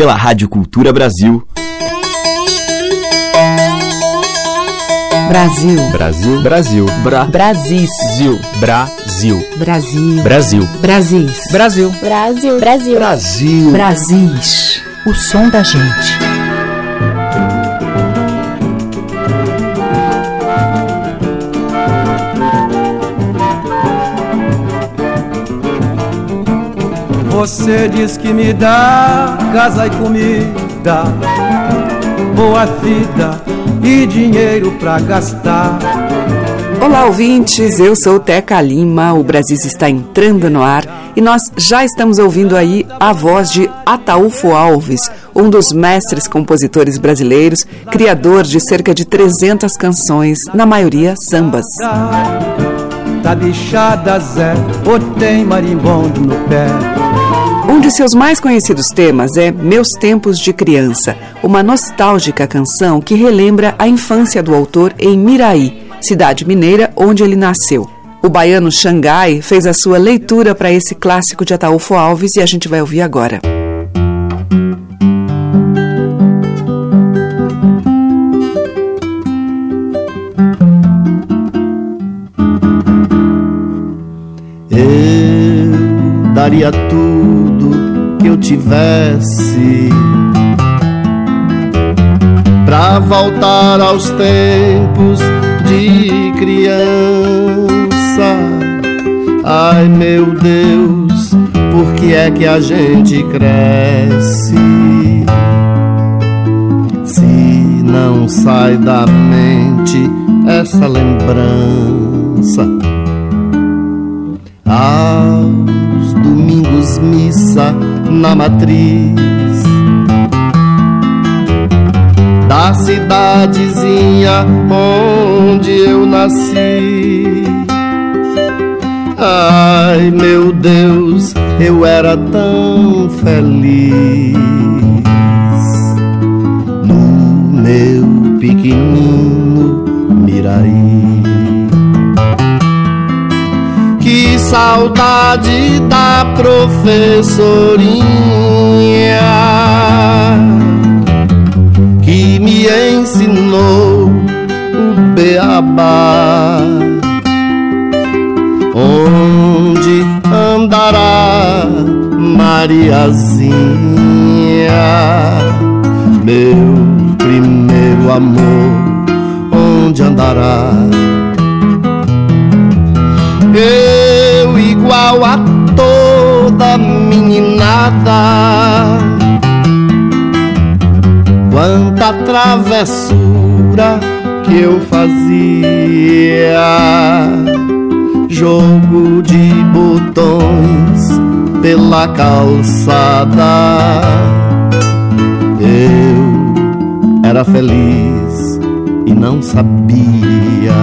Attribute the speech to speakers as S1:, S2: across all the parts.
S1: pela Rádio Cultura Brasil.
S2: Brasil.
S3: Brasil. Brasil.
S2: Bra. Brasis.
S3: Zil. Brasil.
S2: Brasil.
S3: Brasil.
S2: Brasis.
S3: Brasil.
S4: Brasil. Brasil.
S2: Brasil. Brasis. O som da gente.
S5: Você diz que me dá casa e comida, boa vida e dinheiro pra gastar.
S2: Olá, ouvintes. Eu sou Teca Lima. O Brasil está entrando no ar e nós já estamos ouvindo aí a voz de Ataúfo Alves, um dos mestres compositores brasileiros, criador de cerca de 300 canções, na maioria sambas.
S5: Tá bichada Zé, ou tem marimbondo no pé.
S2: Um de seus mais conhecidos temas é Meus Tempos de Criança, uma nostálgica canção que relembra a infância do autor em Miraí, cidade mineira onde ele nasceu. O baiano Xangai fez a sua leitura para esse clássico de Ataúfo Alves e a gente vai ouvir agora.
S6: Daria tudo que eu tivesse pra voltar aos tempos de criança. Ai meu Deus, por que é que a gente cresce? Se não sai da mente essa lembrança. Domingos, missa na matriz da cidadezinha onde eu nasci. Ai meu Deus, eu era tão feliz no meu pequenino Miraí. Saudade da professorinha que me ensinou o beabá. Onde andará Mariazinha, meu primeiro amor? Onde andará? Eu igual a toda meninada. Quanta travessura que eu fazia. Jogo de botões pela calçada. Eu era feliz e não sabia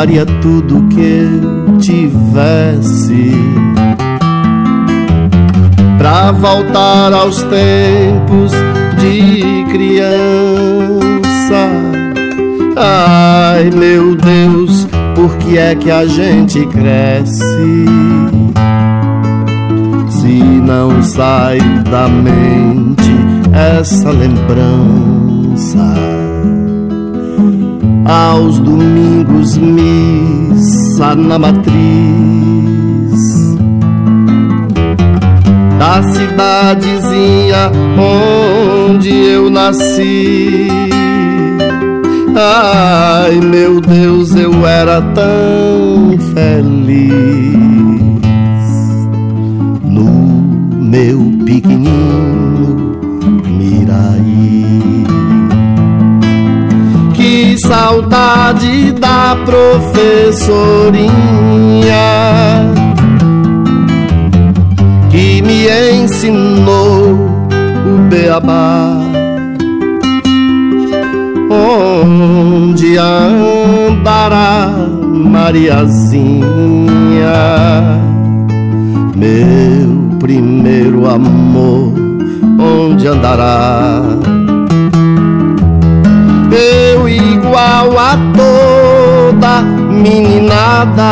S6: daria tudo que eu tivesse pra voltar aos tempos de criança. Ai meu Deus, por que é que a gente cresce? Se não sai da mente essa lembrança aos domingos missa na matriz da cidadezinha onde eu nasci. Ai meu Deus, eu era tão feliz no meu pequenino Miraí. Saudade da professorinha que me ensinou o beabá. Onde andará Mariazinha, meu primeiro amor? Onde andará? Eu igual a toda meninada.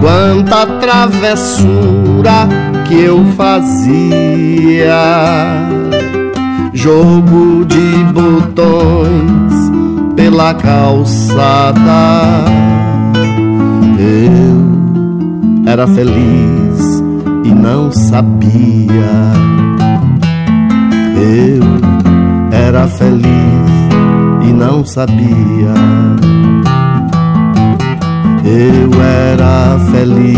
S6: Quanta travessura que eu fazia, jogo de botões pela calçada. Eu era feliz e não sabia. Eu era feliz e não sabia. Eu era feliz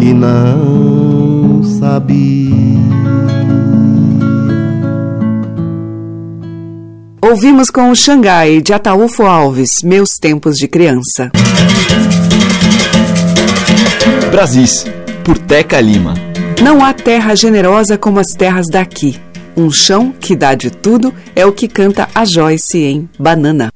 S6: e não sabia.
S2: Ouvimos com o Xangai de Ataúfo Alves, Meus Tempos de Criança.
S1: Brasis, por Teca Lima.
S2: Não há terra generosa como as terras daqui. Um chão que dá de tudo é o que canta a Joyce em Banana.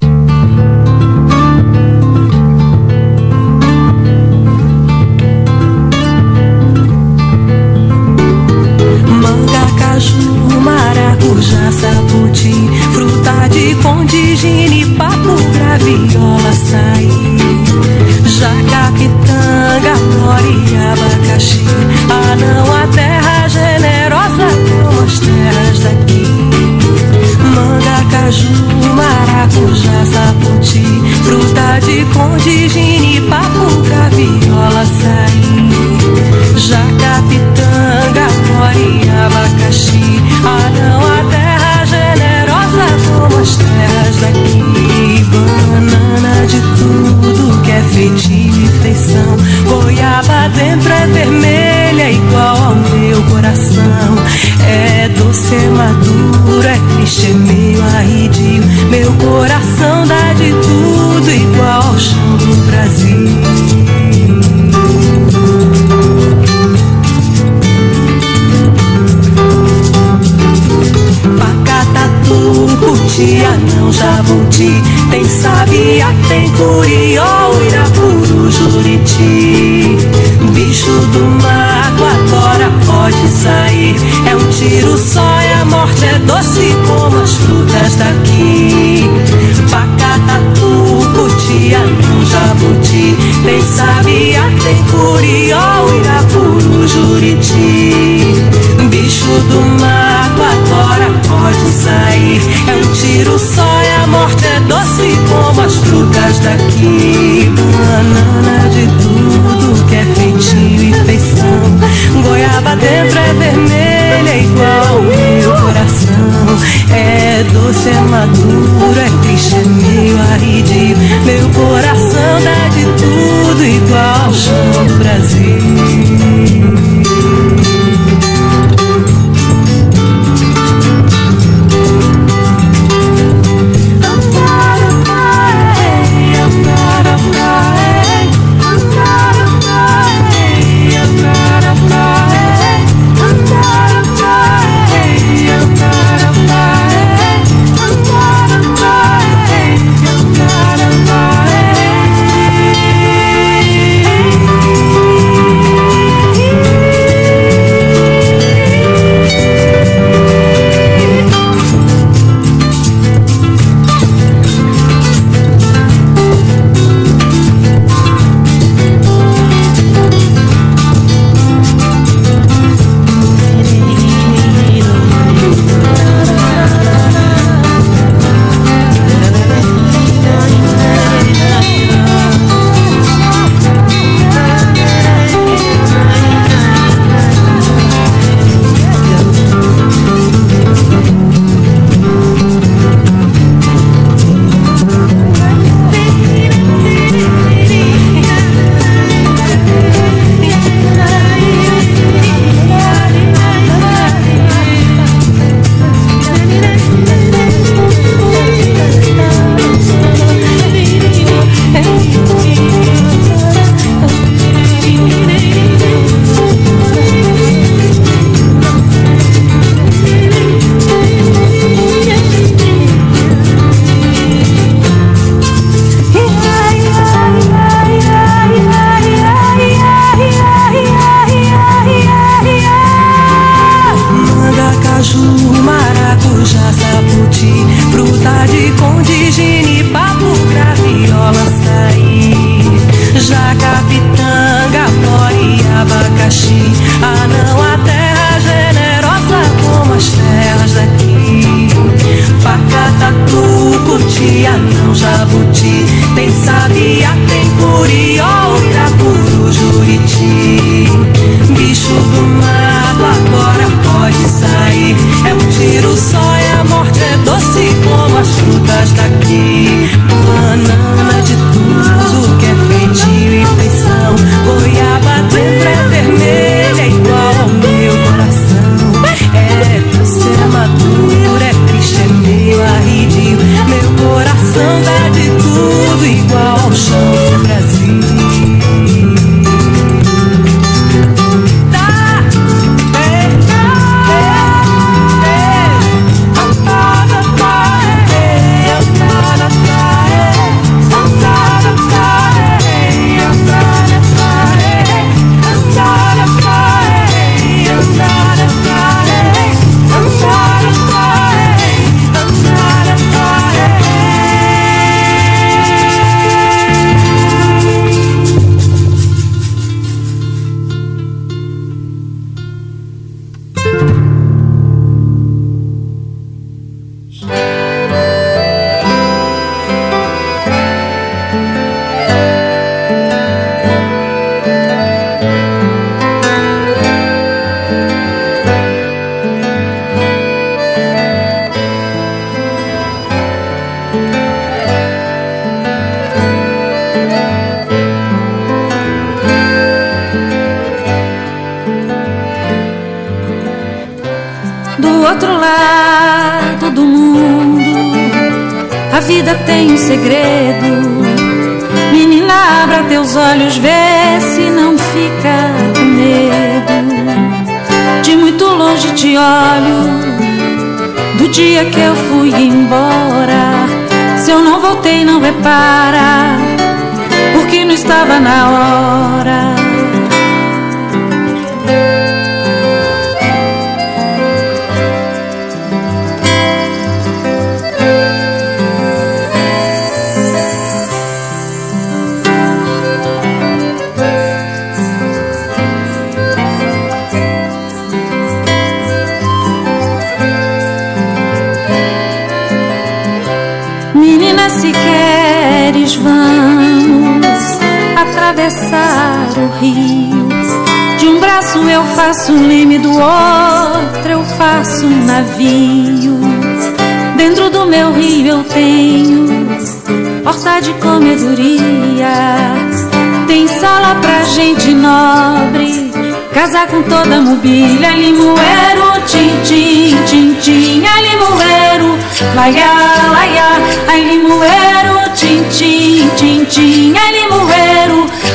S4: Tem sabia, tem curió, irapuru, juriti Bicho do mago agora pode sair. É um tiro só e a morte é doce como as frutas daqui. Pacatatu, cutia, não jabuti Tem sabia, tem curió, irapuru, juriti Bicho do mago agora pode sair. É um tiro só é como as frutas daqui. Banana de tudo que é feitio e feição. Goiaba dentro é vermelha, igual ao meu coração. É doce, é maduro, é triste, é meio arredio. Meu coração dá de tudo, igual chão do Brasil.
S7: Atravessar o rio. De um braço eu faço um leme, do outro eu faço um navio. Dentro do meu rio eu tenho horta de comedoria. Tem sala pra gente nobre, casa com toda a mobília. Limoeiro, tim, tim, tim, tim, limoeiro, laia, laia, ai limoeiro, tim, tim, tim, tim, limoeiro.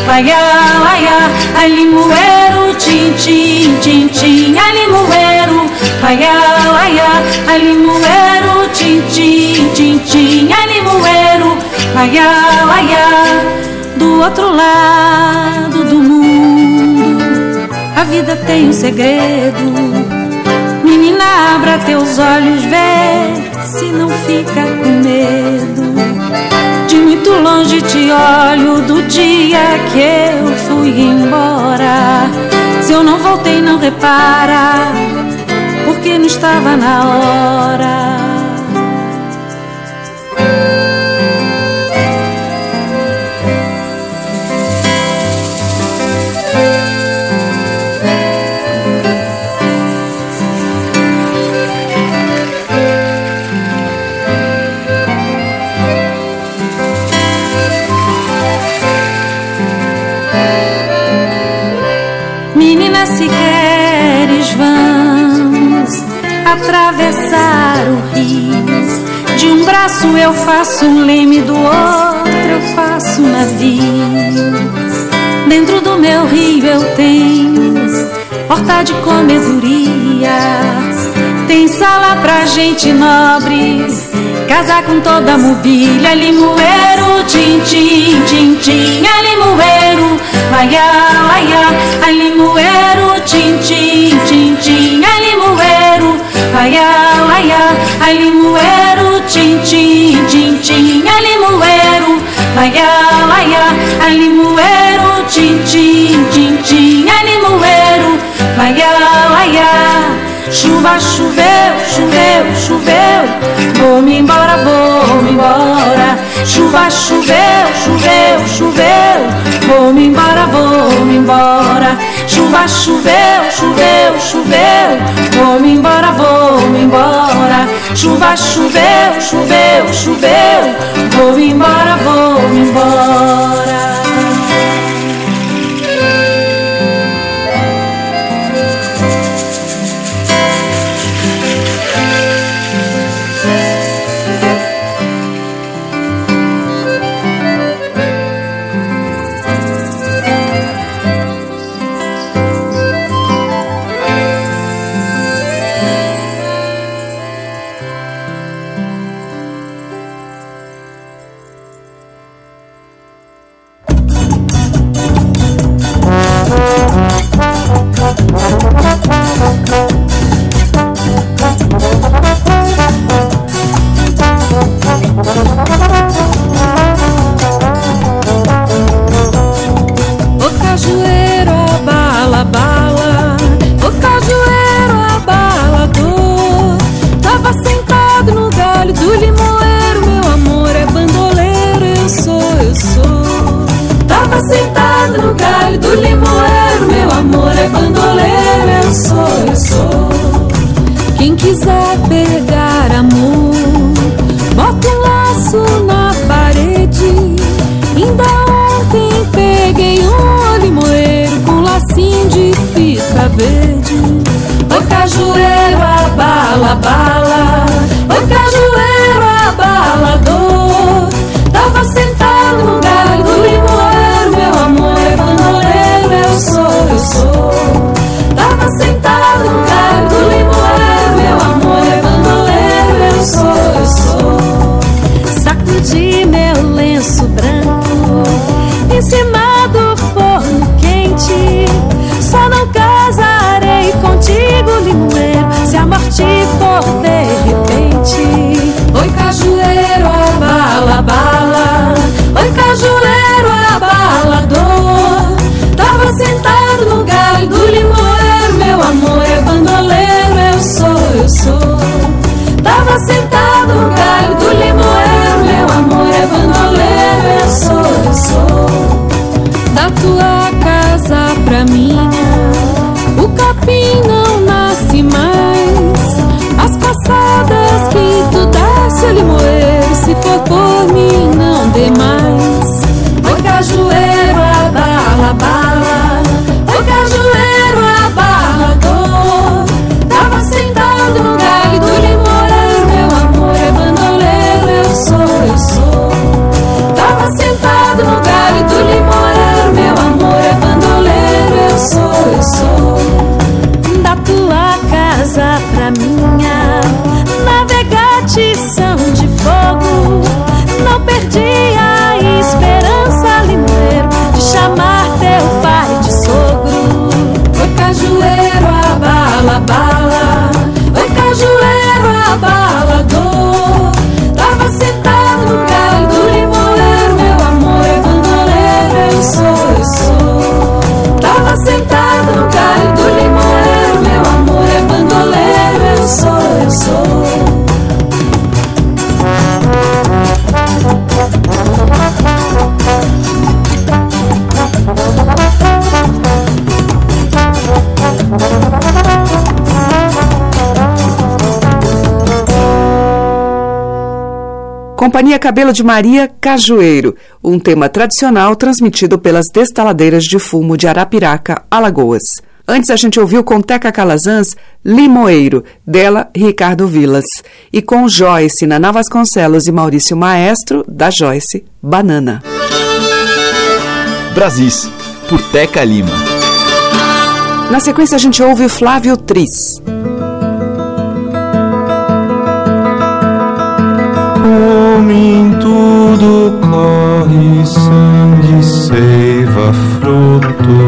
S7: Laia, laia, ali moeiro, tim, tim, tim, tim, ali moeiro. Laia, laia, ali moeiro, tim, tim, tim, tim, ali moeiro. Laia, laia, do outro lado do mundo, a vida tem um segredo. Menina, abra teus olhos, vê se não fica com medo muito longe te olho do dia que eu fui embora. Se eu não voltei, não repara, porque não estava na hora. Atravessar o rio. De um braço eu faço um leme, do outro eu faço um navio. Dentro do meu rio eu tenho horta de comedoria. Tem sala pra gente nobre, casa com toda a mobília. Limoeiro, tim, tim, tim, tim, é limoeiro. Laia, laia, limoeiro, tim, tim, tim, tim, é limoeiro. Laia, laia, ai limoeiro, tim, tim, tim, tim, ai limoeiro. Laia, laia, ai limoeiro, tim, tim, tim, tim, ai limoeiro. Laia, laia, chuva choveu, choveu, choveu. Vou-me embora, vou-me embora. Chuva choveu, choveu, choveu. Vou-me embora, vou-me embora. Chuva choveu, choveu, choveu. Vou-me embora, vou-me embora. Chuva choveu, choveu, choveu. Vou-me embora, vou-me embora.
S2: Companhia Cabelo de Maria Cajueiro, um tema tradicional transmitido pelas destaladeiras de fumo de Arapiraca, Alagoas. Antes a gente ouviu com Teca Calazans, Limoeiro, dela Ricardo Vilas. E com Joyce, Naná Vasconcelos e Maurício Maestro, da Joyce, Banana.
S1: Brasis, por Teca Lima.
S2: Na sequência a gente ouve Flávio Tris.
S8: Corre sangue, seiva, fruto.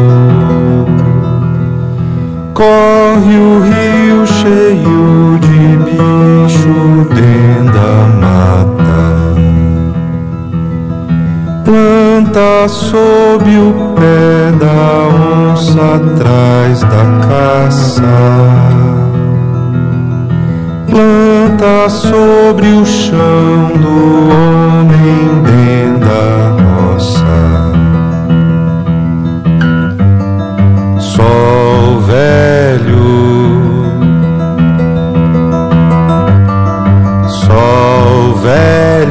S8: Corre o rio cheio de bicho dentro da mata. Planta sob o pé da onça atrás da caça planta sobre o chão do homem dentro da roça. Sol velho, sol velho,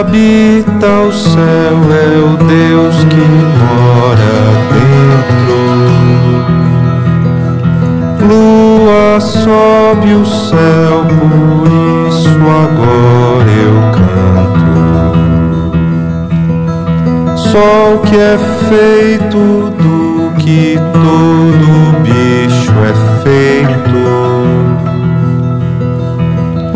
S8: habita o céu é o Deus que mora dentro. Lua sobe o céu, por isso agora eu canto. Sol que é feito do que todo bicho é feito.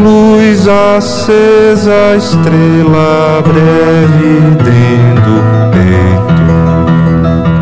S8: Luz acesa, estrela breve dentro do peito.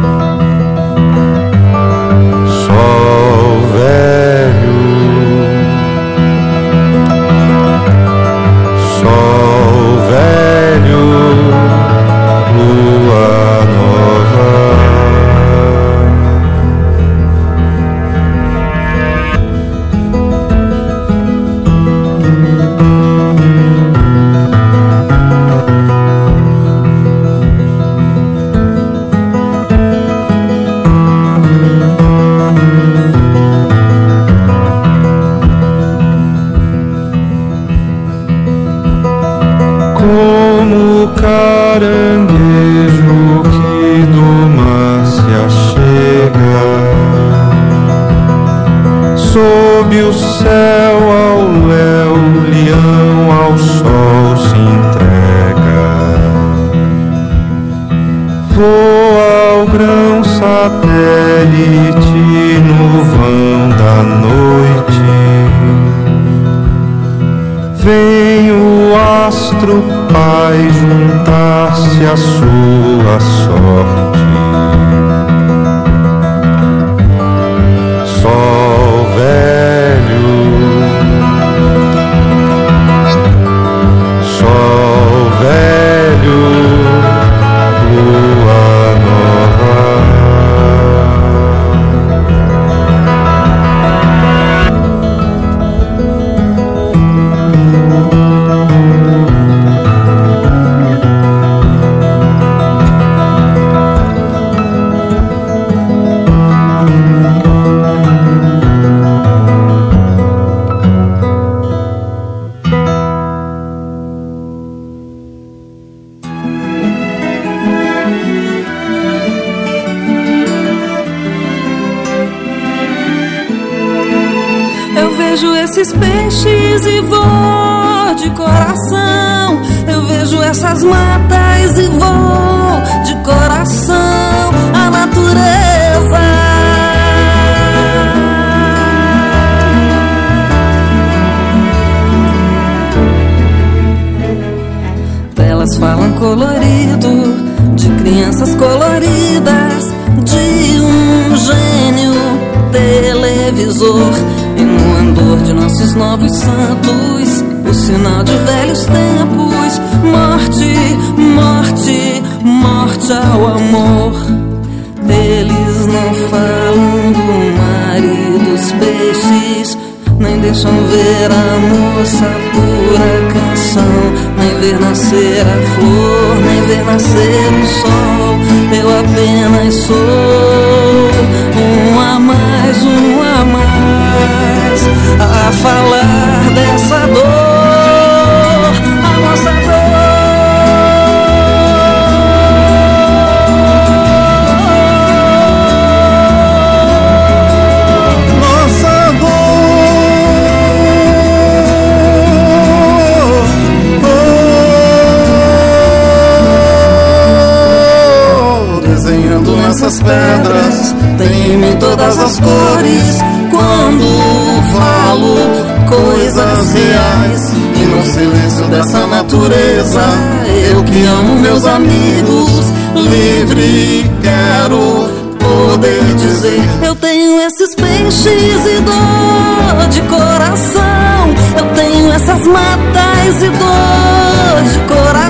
S9: Nessas pedras, tem em todas as cores. Quando falo coisas reais e no silêncio dessa natureza, eu que amo meus amigos, livre quero poder dizer:
S4: Eu tenho esses peixes e dor de coração. Eu tenho essas matas e dor de coração.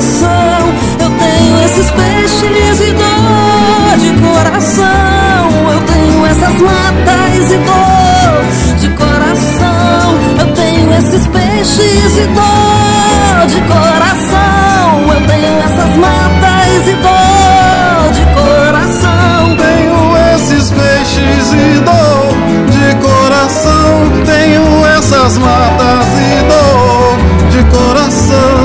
S4: E dor de coração. Eu tenho essas matas e dor de coração. Tenho esses peixes e dor de coração. Tenho essas matas e dor de coração.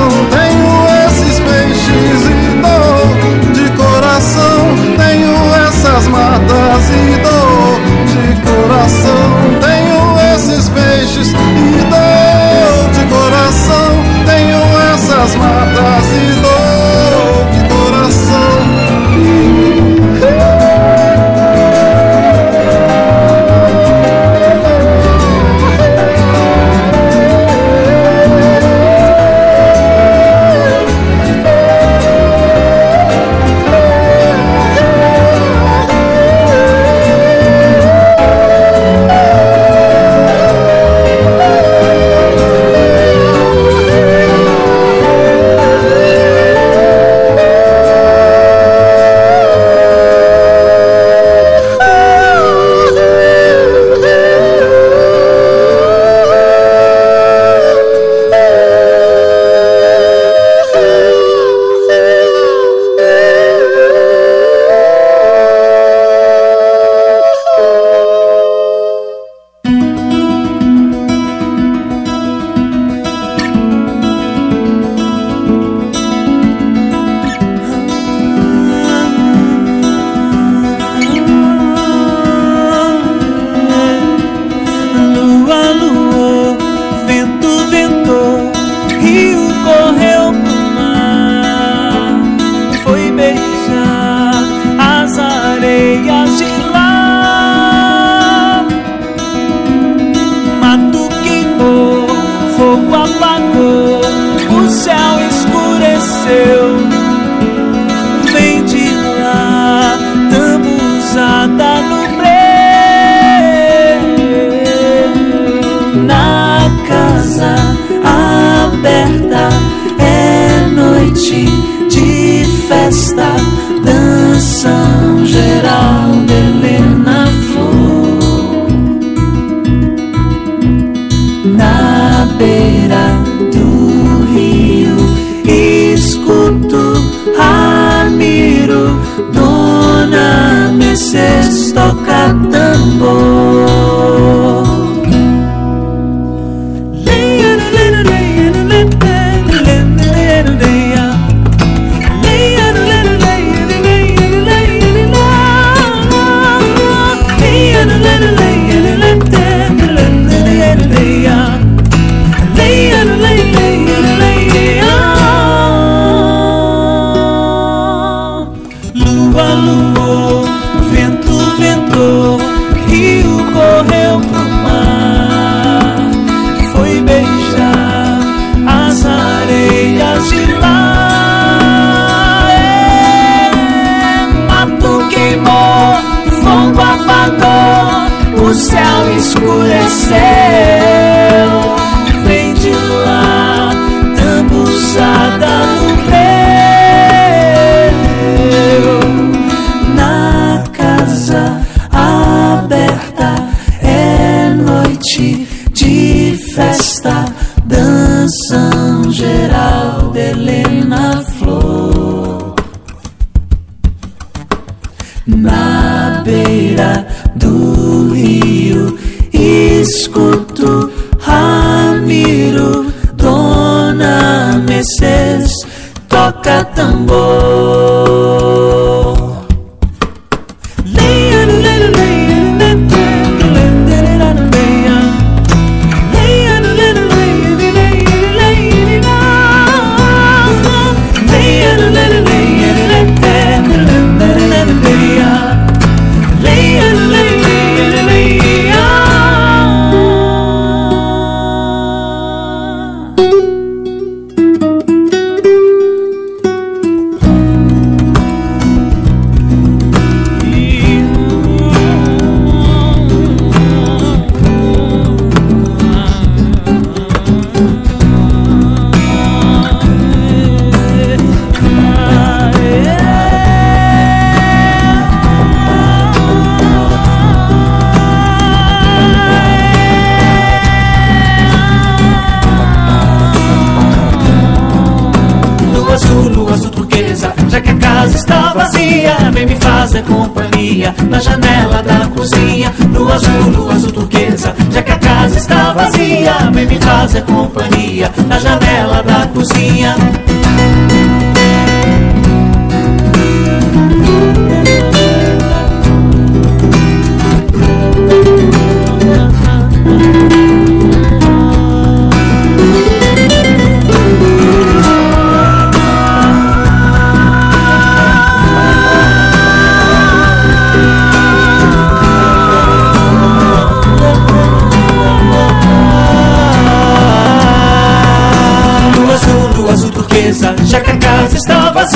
S10: Fazer companhia na janela da cozinha. Lua azul, lua azul turquesa, já que a casa está vazia, vem me fazer companhia na janela da cozinha.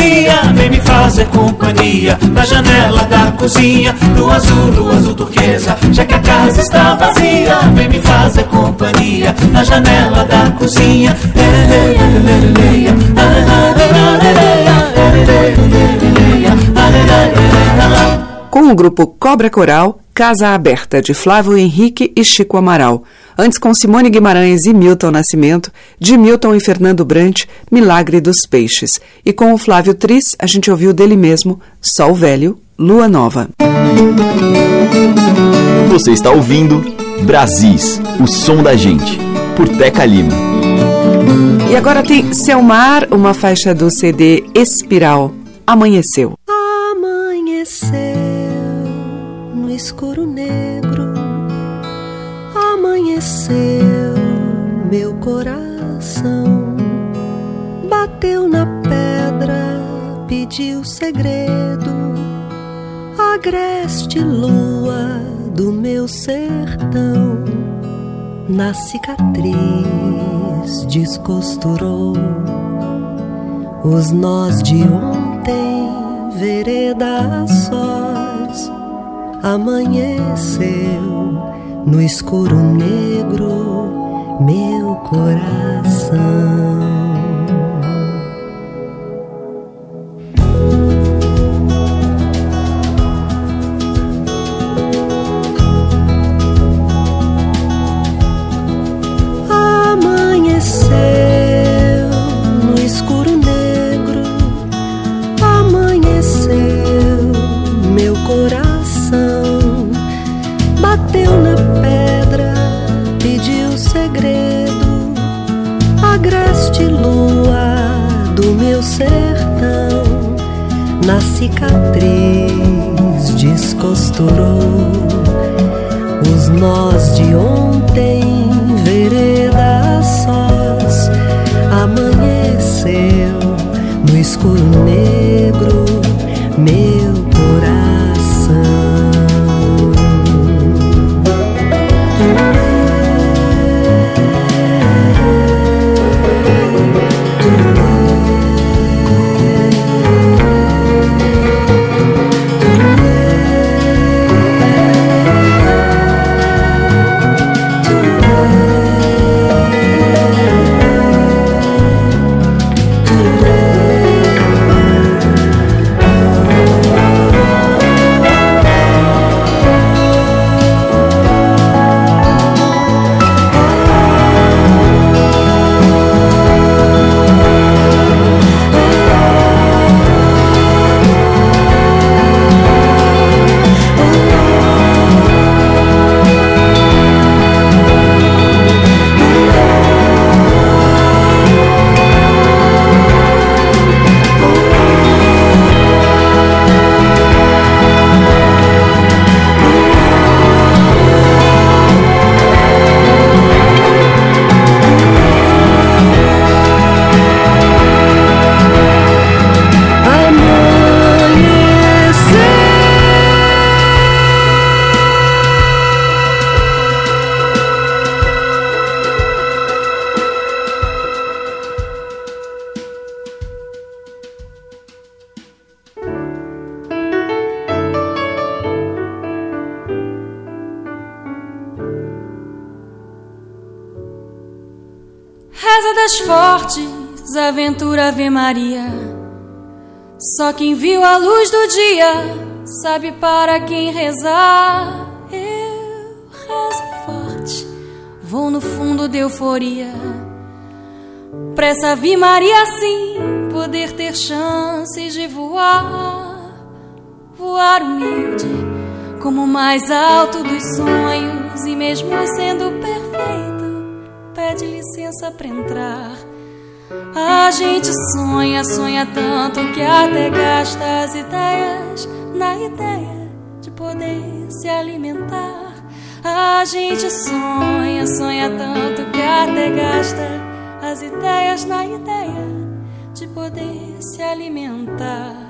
S10: Vazia, vem me fazer companhia na janela da cozinha. Lua azul, lua azul turquesa, já que a casa está vazia, vem me fazer companhia na janela da cozinha.
S2: Com o grupo Cobra Coral, Casa Aberta, de Flávio Henrique e Chico Amaral. Antes com Simone Guimarães e Milton Nascimento, de Milton e Fernando Brant, Milagre dos Peixes. E com o Flávio Tris, a gente ouviu dele mesmo, Sol Velho, Lua Nova.
S1: Você está ouvindo Brasis, o som da gente, por Teca Lima.
S2: E agora tem Selmar, uma faixa do CD Espiral, Amanheceu.
S11: Amanheceu no escuro negro, amanheceu meu coração, bateu na pedra, pediu segredo, agreste lua do meu sertão, na cicatriz descosturou. Os nós de ontem, vereda a sós, amanheceu no escuro negro meu coração. Cicatriz descosturou os nós de ontem, vereda sós, amanheceu no escuro
S7: Só quem viu a luz do dia sabe para quem rezar. Eu rezo forte, vou no fundo de euforia. Pressa Ave Maria sim, poder ter chances de voar. Voar humilde, como o mais alto dos sonhos, e mesmo sendo perfeito, pede licença pra entrar. A gente sonha, sonha tanto que até gasta as ideias na ideia de poder se alimentar. A gente sonha, sonha tanto que até gasta as ideias na ideia de poder se alimentar.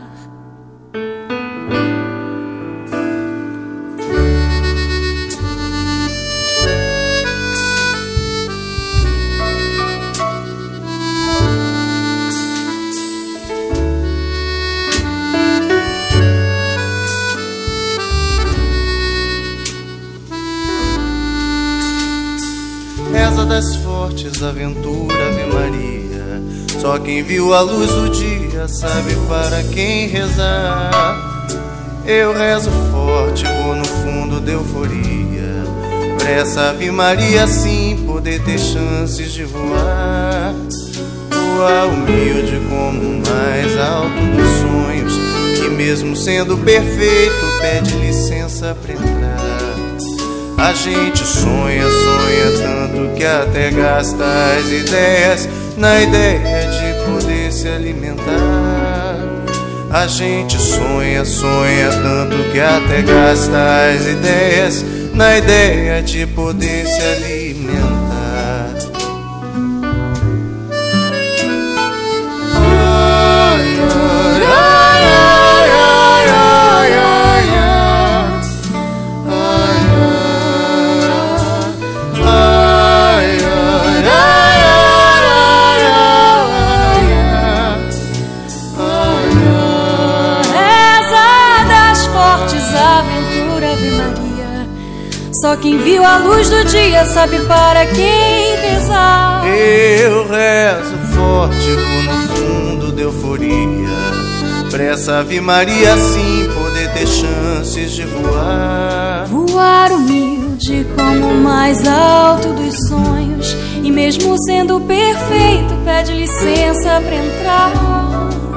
S6: Das fortes, aventura, Ave Maria. Só quem viu a luz do dia sabe para quem rezar. Eu rezo forte, vou no fundo de euforia. Pressa, Ave Maria, sim, poder ter chances de voar. Voar humilde como o mais alto dos sonhos. Que mesmo sendo perfeito, pede licença pra entrar. A gente sonha, sonha tanto que até gasta as ideias na ideia de poder se alimentar. A gente sonha, sonha tanto que até gasta as ideias na ideia de poder se alimentar.
S7: A luz do dia sabe para quem rezar.
S6: Eu rezo forte, no fundo de euforia. Pressa Ave Maria, sim, poder ter chances de voar.
S7: Voar humilde como o mais alto dos sonhos. E mesmo sendo perfeito, pede licença pra entrar.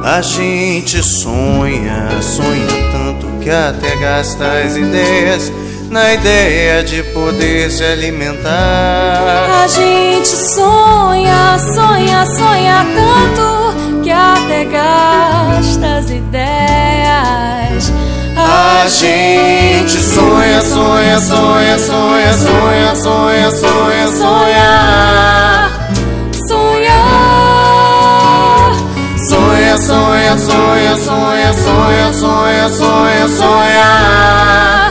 S6: A gente sonha, sonha tanto que até gasta as ideias na ideia de poder se alimentar.
S7: A gente sonha, sonha, sonha tanto que até gasta as ideias.
S6: A gente sonha, sonha, sonha, sonha, sonha, sonha, sonha, sonha.
S7: Sonhar,
S6: Sonha, sonha, sonha, sonha, sonha, sonha, sonha, sonha.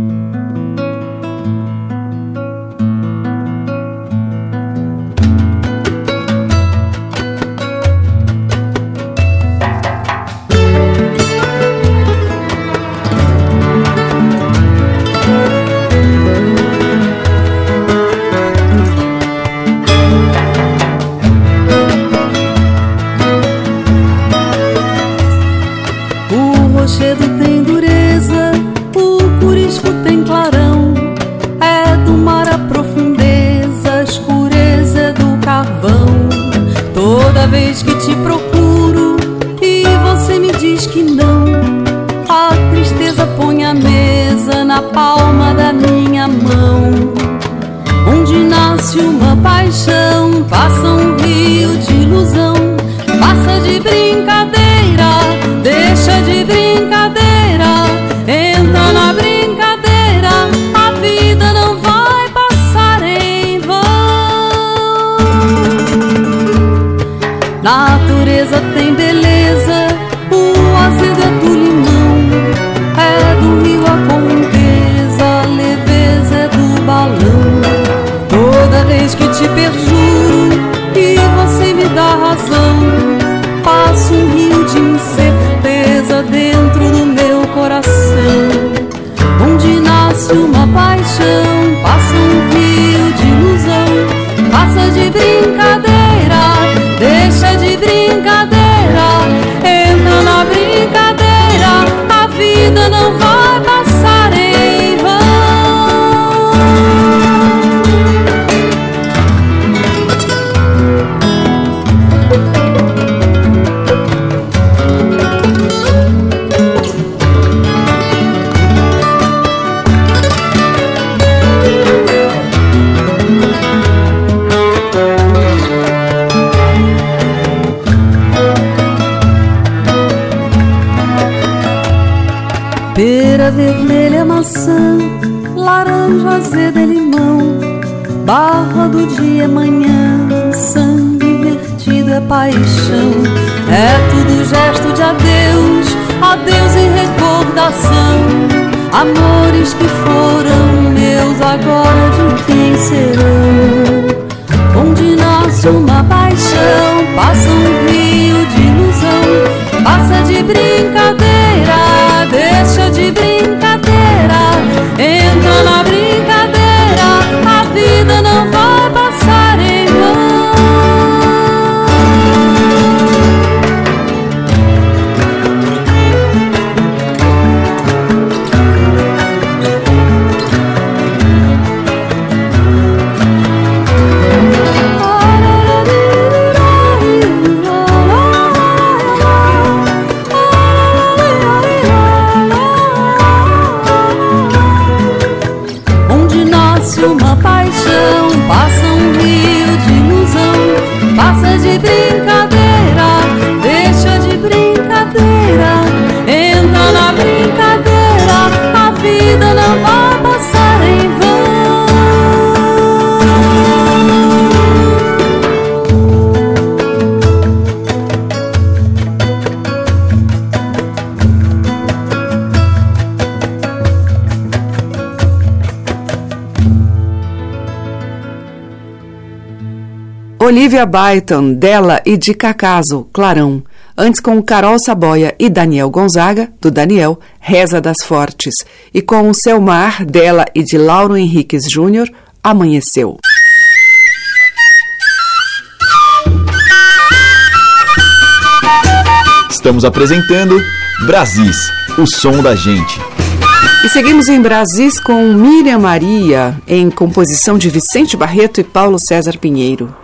S2: Olivia Byton, dela e de Cacaso, Clarão. Antes com Carol Saboia e Daniel Gonzaga, do Daniel, Reza das Fortes. E com o Selmar, dela e de Lauro Henriques Júnior, Amanheceu.
S1: Estamos apresentando Brasis, o som da gente.
S2: E seguimos em Brasis com Miriam Maria, em composição de Vicente Barreto e Paulo César Pinheiro.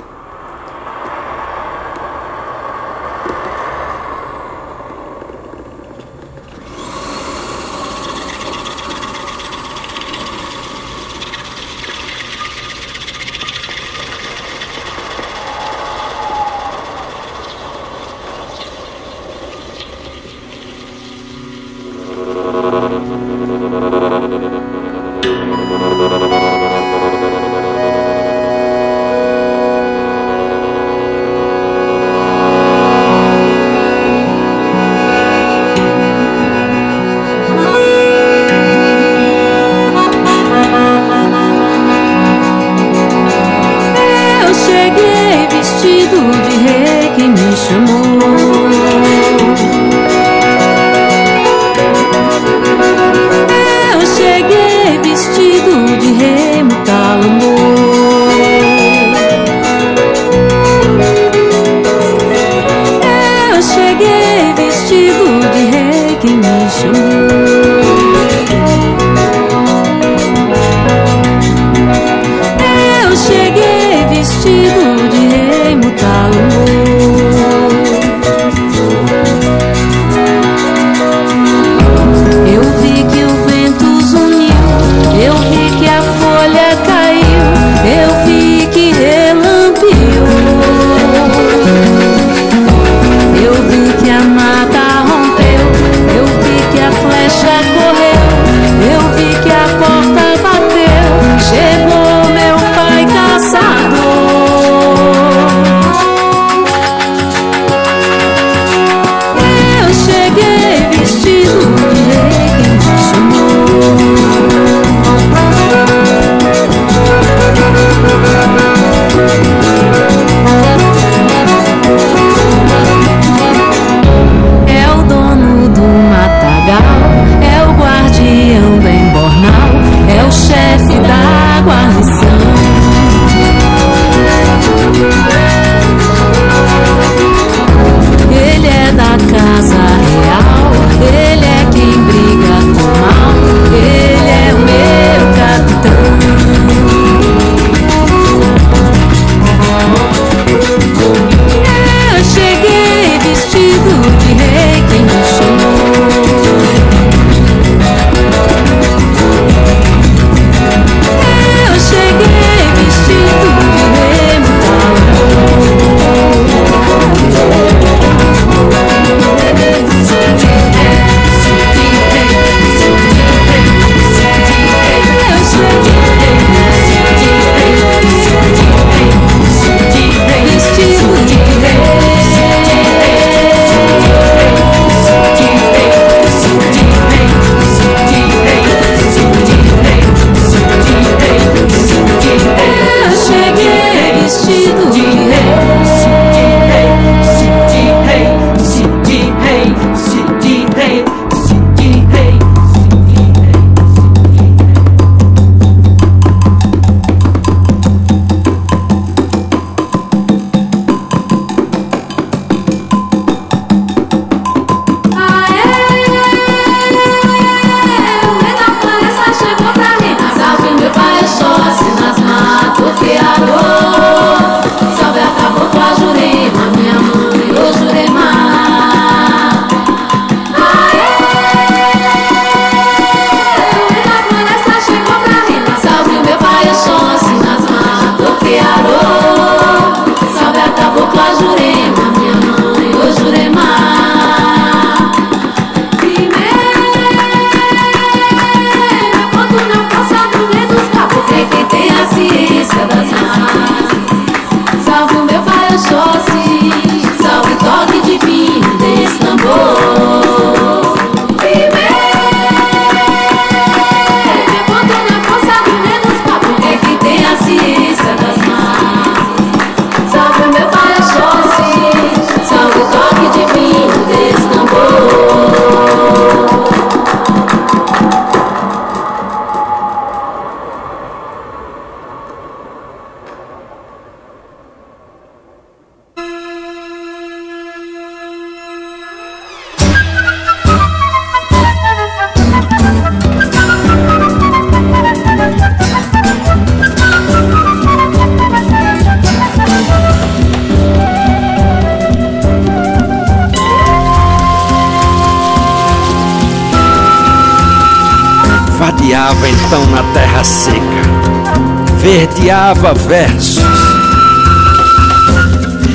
S12: Verdeava versos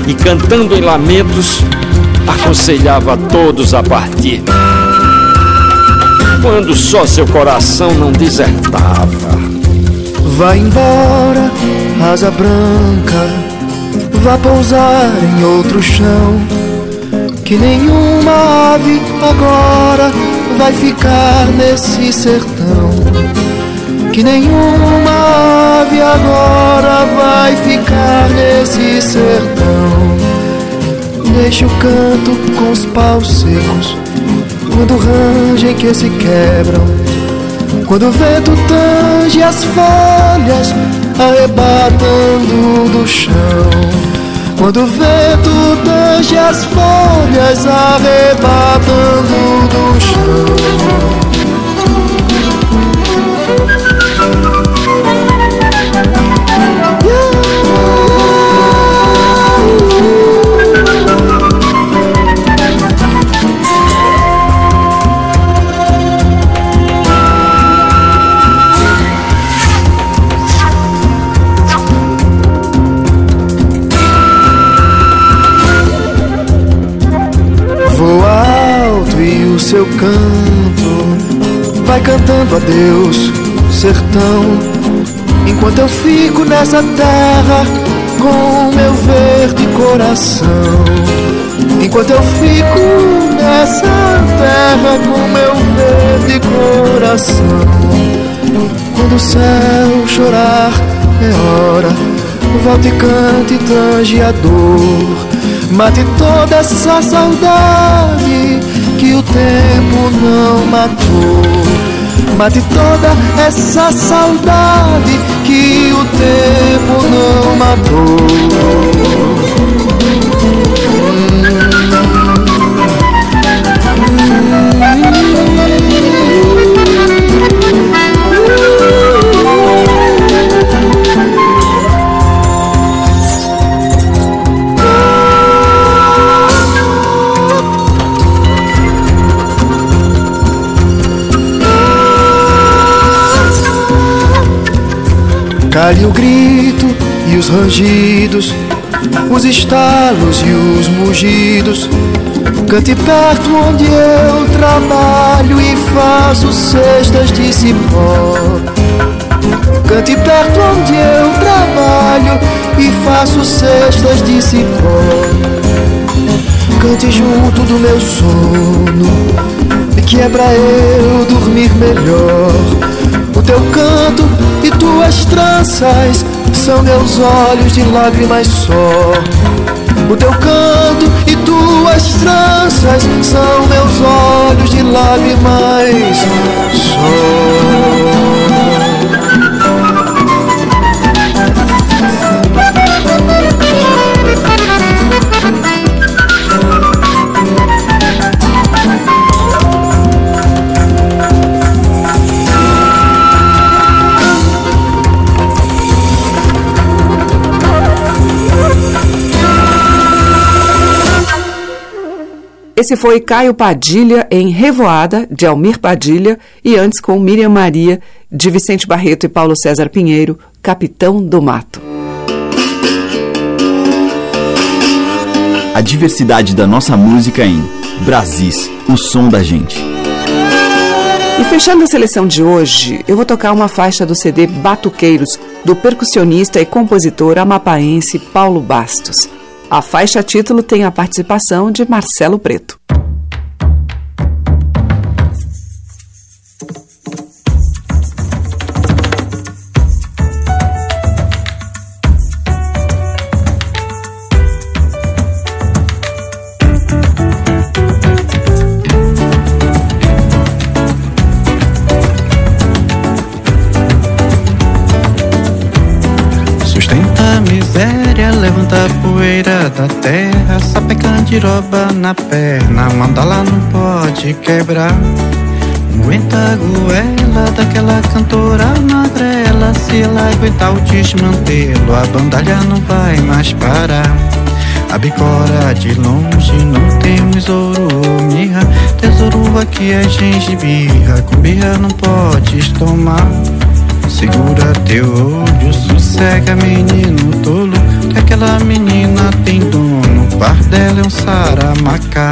S12: e cantando em lamentos aconselhava a todos a partir. Quando só seu coração não desertava.
S13: Vai embora, asa branca, vá pousar em outro chão. Que nenhuma ave agora vai ficar nesse sertão. Que nenhuma ave agora vai ficar nesse sertão. Deixa o canto com os paus secos, quando rangem que se quebram. Quando o vento tange as folhas, arrebatando do chão. Quando o vento tange as folhas, arrebatando do chão. Cantando a Deus, sertão, enquanto eu fico nessa terra com meu verde coração. Enquanto eu fico nessa terra com meu verde coração. Quando o céu chorar é hora, volte e cante e tange a dor. Mate toda essa saudade que o tempo não matou. Mate toda essa saudade que o tempo não matou. O grito e os rangidos, os estalos e os mugidos. Cante perto onde eu trabalho e faço cestas de cipó. Cante perto onde eu trabalho e faço cestas de cipó. Cante junto do meu sono, que é pra eu dormir melhor. O teu canto e tuas tranças são meus olhos de lágrimas só. O teu canto e tuas tranças são meus olhos de lágrimas só.
S2: Esse foi Caio Padilha em Revoada, de Almir Padilha, e antes com Miriam Maria, de Vicente Barreto e Paulo César Pinheiro, Capitão do Mato.
S1: A diversidade da nossa música em Brasis, o som da gente.
S2: E fechando a seleção de hoje, eu vou tocar uma faixa do CD Batuqueiros, do percussionista e compositor amapaense Paulo Bastos. A faixa título tem a participação de Marcelo Preto.
S14: Da terra, sapeca candiroba na perna, mandala não pode quebrar. Aguenta a goela daquela cantora magrela, se ela aguentar o desmantelo, a bandalha não vai mais parar. A bicora de longe não temos ouro ou mirra Tesouro aqui é gengibirra Com birra não podes tomar Segura teu olho, sossega menino tolo Que aquela menina tem dono O par dela é um saramacá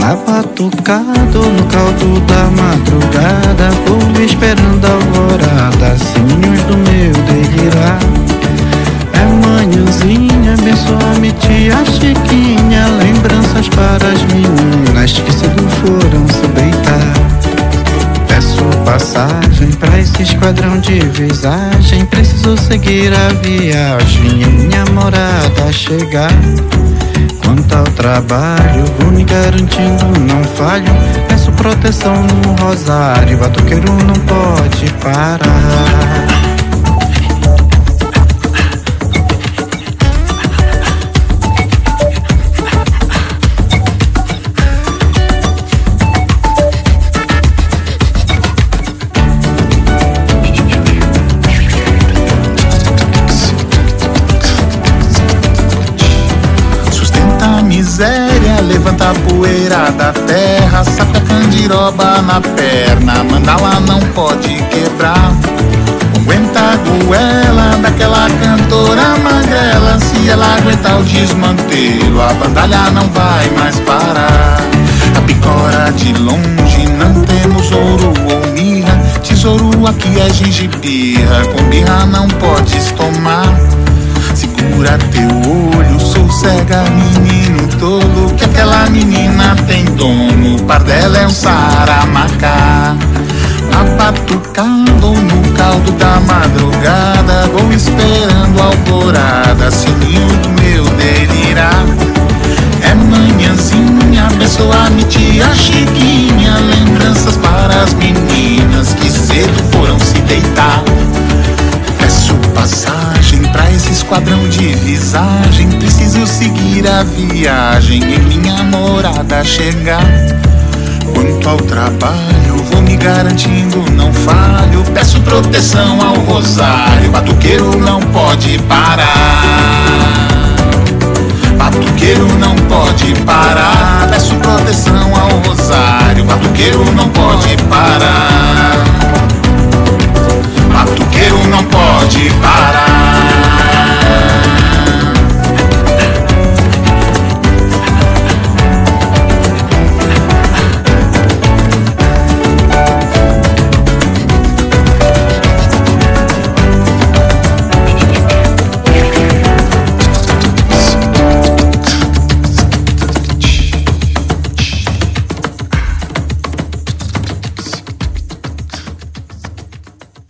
S14: na batucada no caldo da madrugada Vou esperando a alvorada Sininhos do meu delirar É manhãzinha, abençoa-me tia Chiquinha Lembranças para as meninas Que cedo foram se deitar passagem pra esse esquadrão de visagem Preciso seguir a viagem E minha morada chegar Quanto ao trabalho, vou me garantindo, não falho. Peço proteção no rosário, batuqueiro não pode parar.
S15: Levanta a poeira da terra, saca candiroba na perna, mandala não pode quebrar. Aguenta a goela daquela cantora magrela, se ela aguentar o desmantelo, a bandalha não vai mais parar. A picora de longe não temos ouro ou mirra, tesouro aqui é gengibirra, com birra não podes tomar. Segura teu olho, sou cega, menino tolo. Que aquela menina tem dono, o par dela é um saramacá. Abatucado no caldo da madrugada, vou esperando a alvorada, sininho do meu delirar. É manhãzinha, abençoa-me tia Chiquinha, lembranças para as meninas que cedo foram se deitar. Passagem pra esse esquadrão de visagem. Preciso seguir a viagem e minha morada chegar. Quanto ao trabalho, vou me garantindo, não falho. Peço proteção ao rosário, batuqueiro não pode parar. Batuqueiro não pode parar. Peço proteção ao rosário, batuqueiro não pode parar. Não pode parar.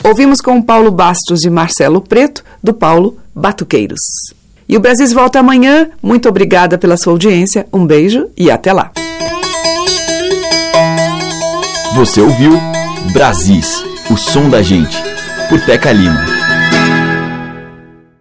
S2: Ouvimos com Paulo Bastos e Marcelo Preto, do Paulo Batuqueiros. E o Brasil volta amanhã. Muito obrigada pela sua audiência. Um beijo e até lá.
S1: Você ouviu Brasis, o som da gente, por Teca Lima.